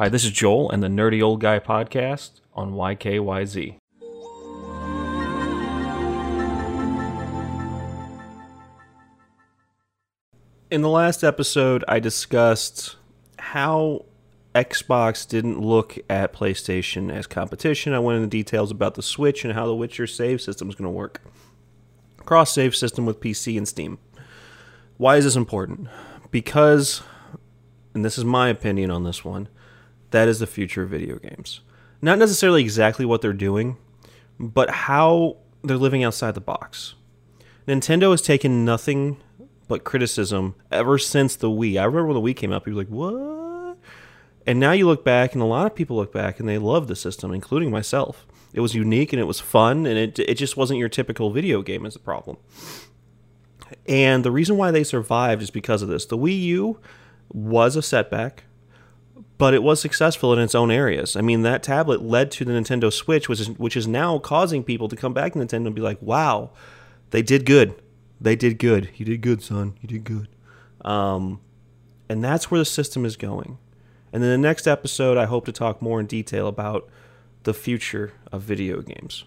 Hi, this is Joel and the Nerdy Old Guy podcast on YKYZ. In the last episode, I discussed how Xbox didn't look at PlayStation as competition. I went into details about the Switch and how the Witcher save system is going to work. Cross save system with PC and Steam. Why is this important? Because, and this is my opinion on this one, that is the future of video games. Not necessarily exactly what they're doing, but how they're living outside the box. Nintendo has taken nothing but criticism ever since the Wii. I remember when the Wii came out, people were like, what? And now you look back, and a lot of people look back and they love the system, including myself. It was unique and it was fun, and it, it just wasn't your typical video game, is the problem. And the reason why they survived is because of this. The Wii U was a setback but it was successful in its own areas. I mean, that tablet led to the Nintendo Switch, which is which is now causing people to come back to Nintendo and be like, "Wow, they did good. They did good. You did good, son. You did good." Um, and that's where the system is going. And then the next episode, I hope to talk more in detail about the future of video games.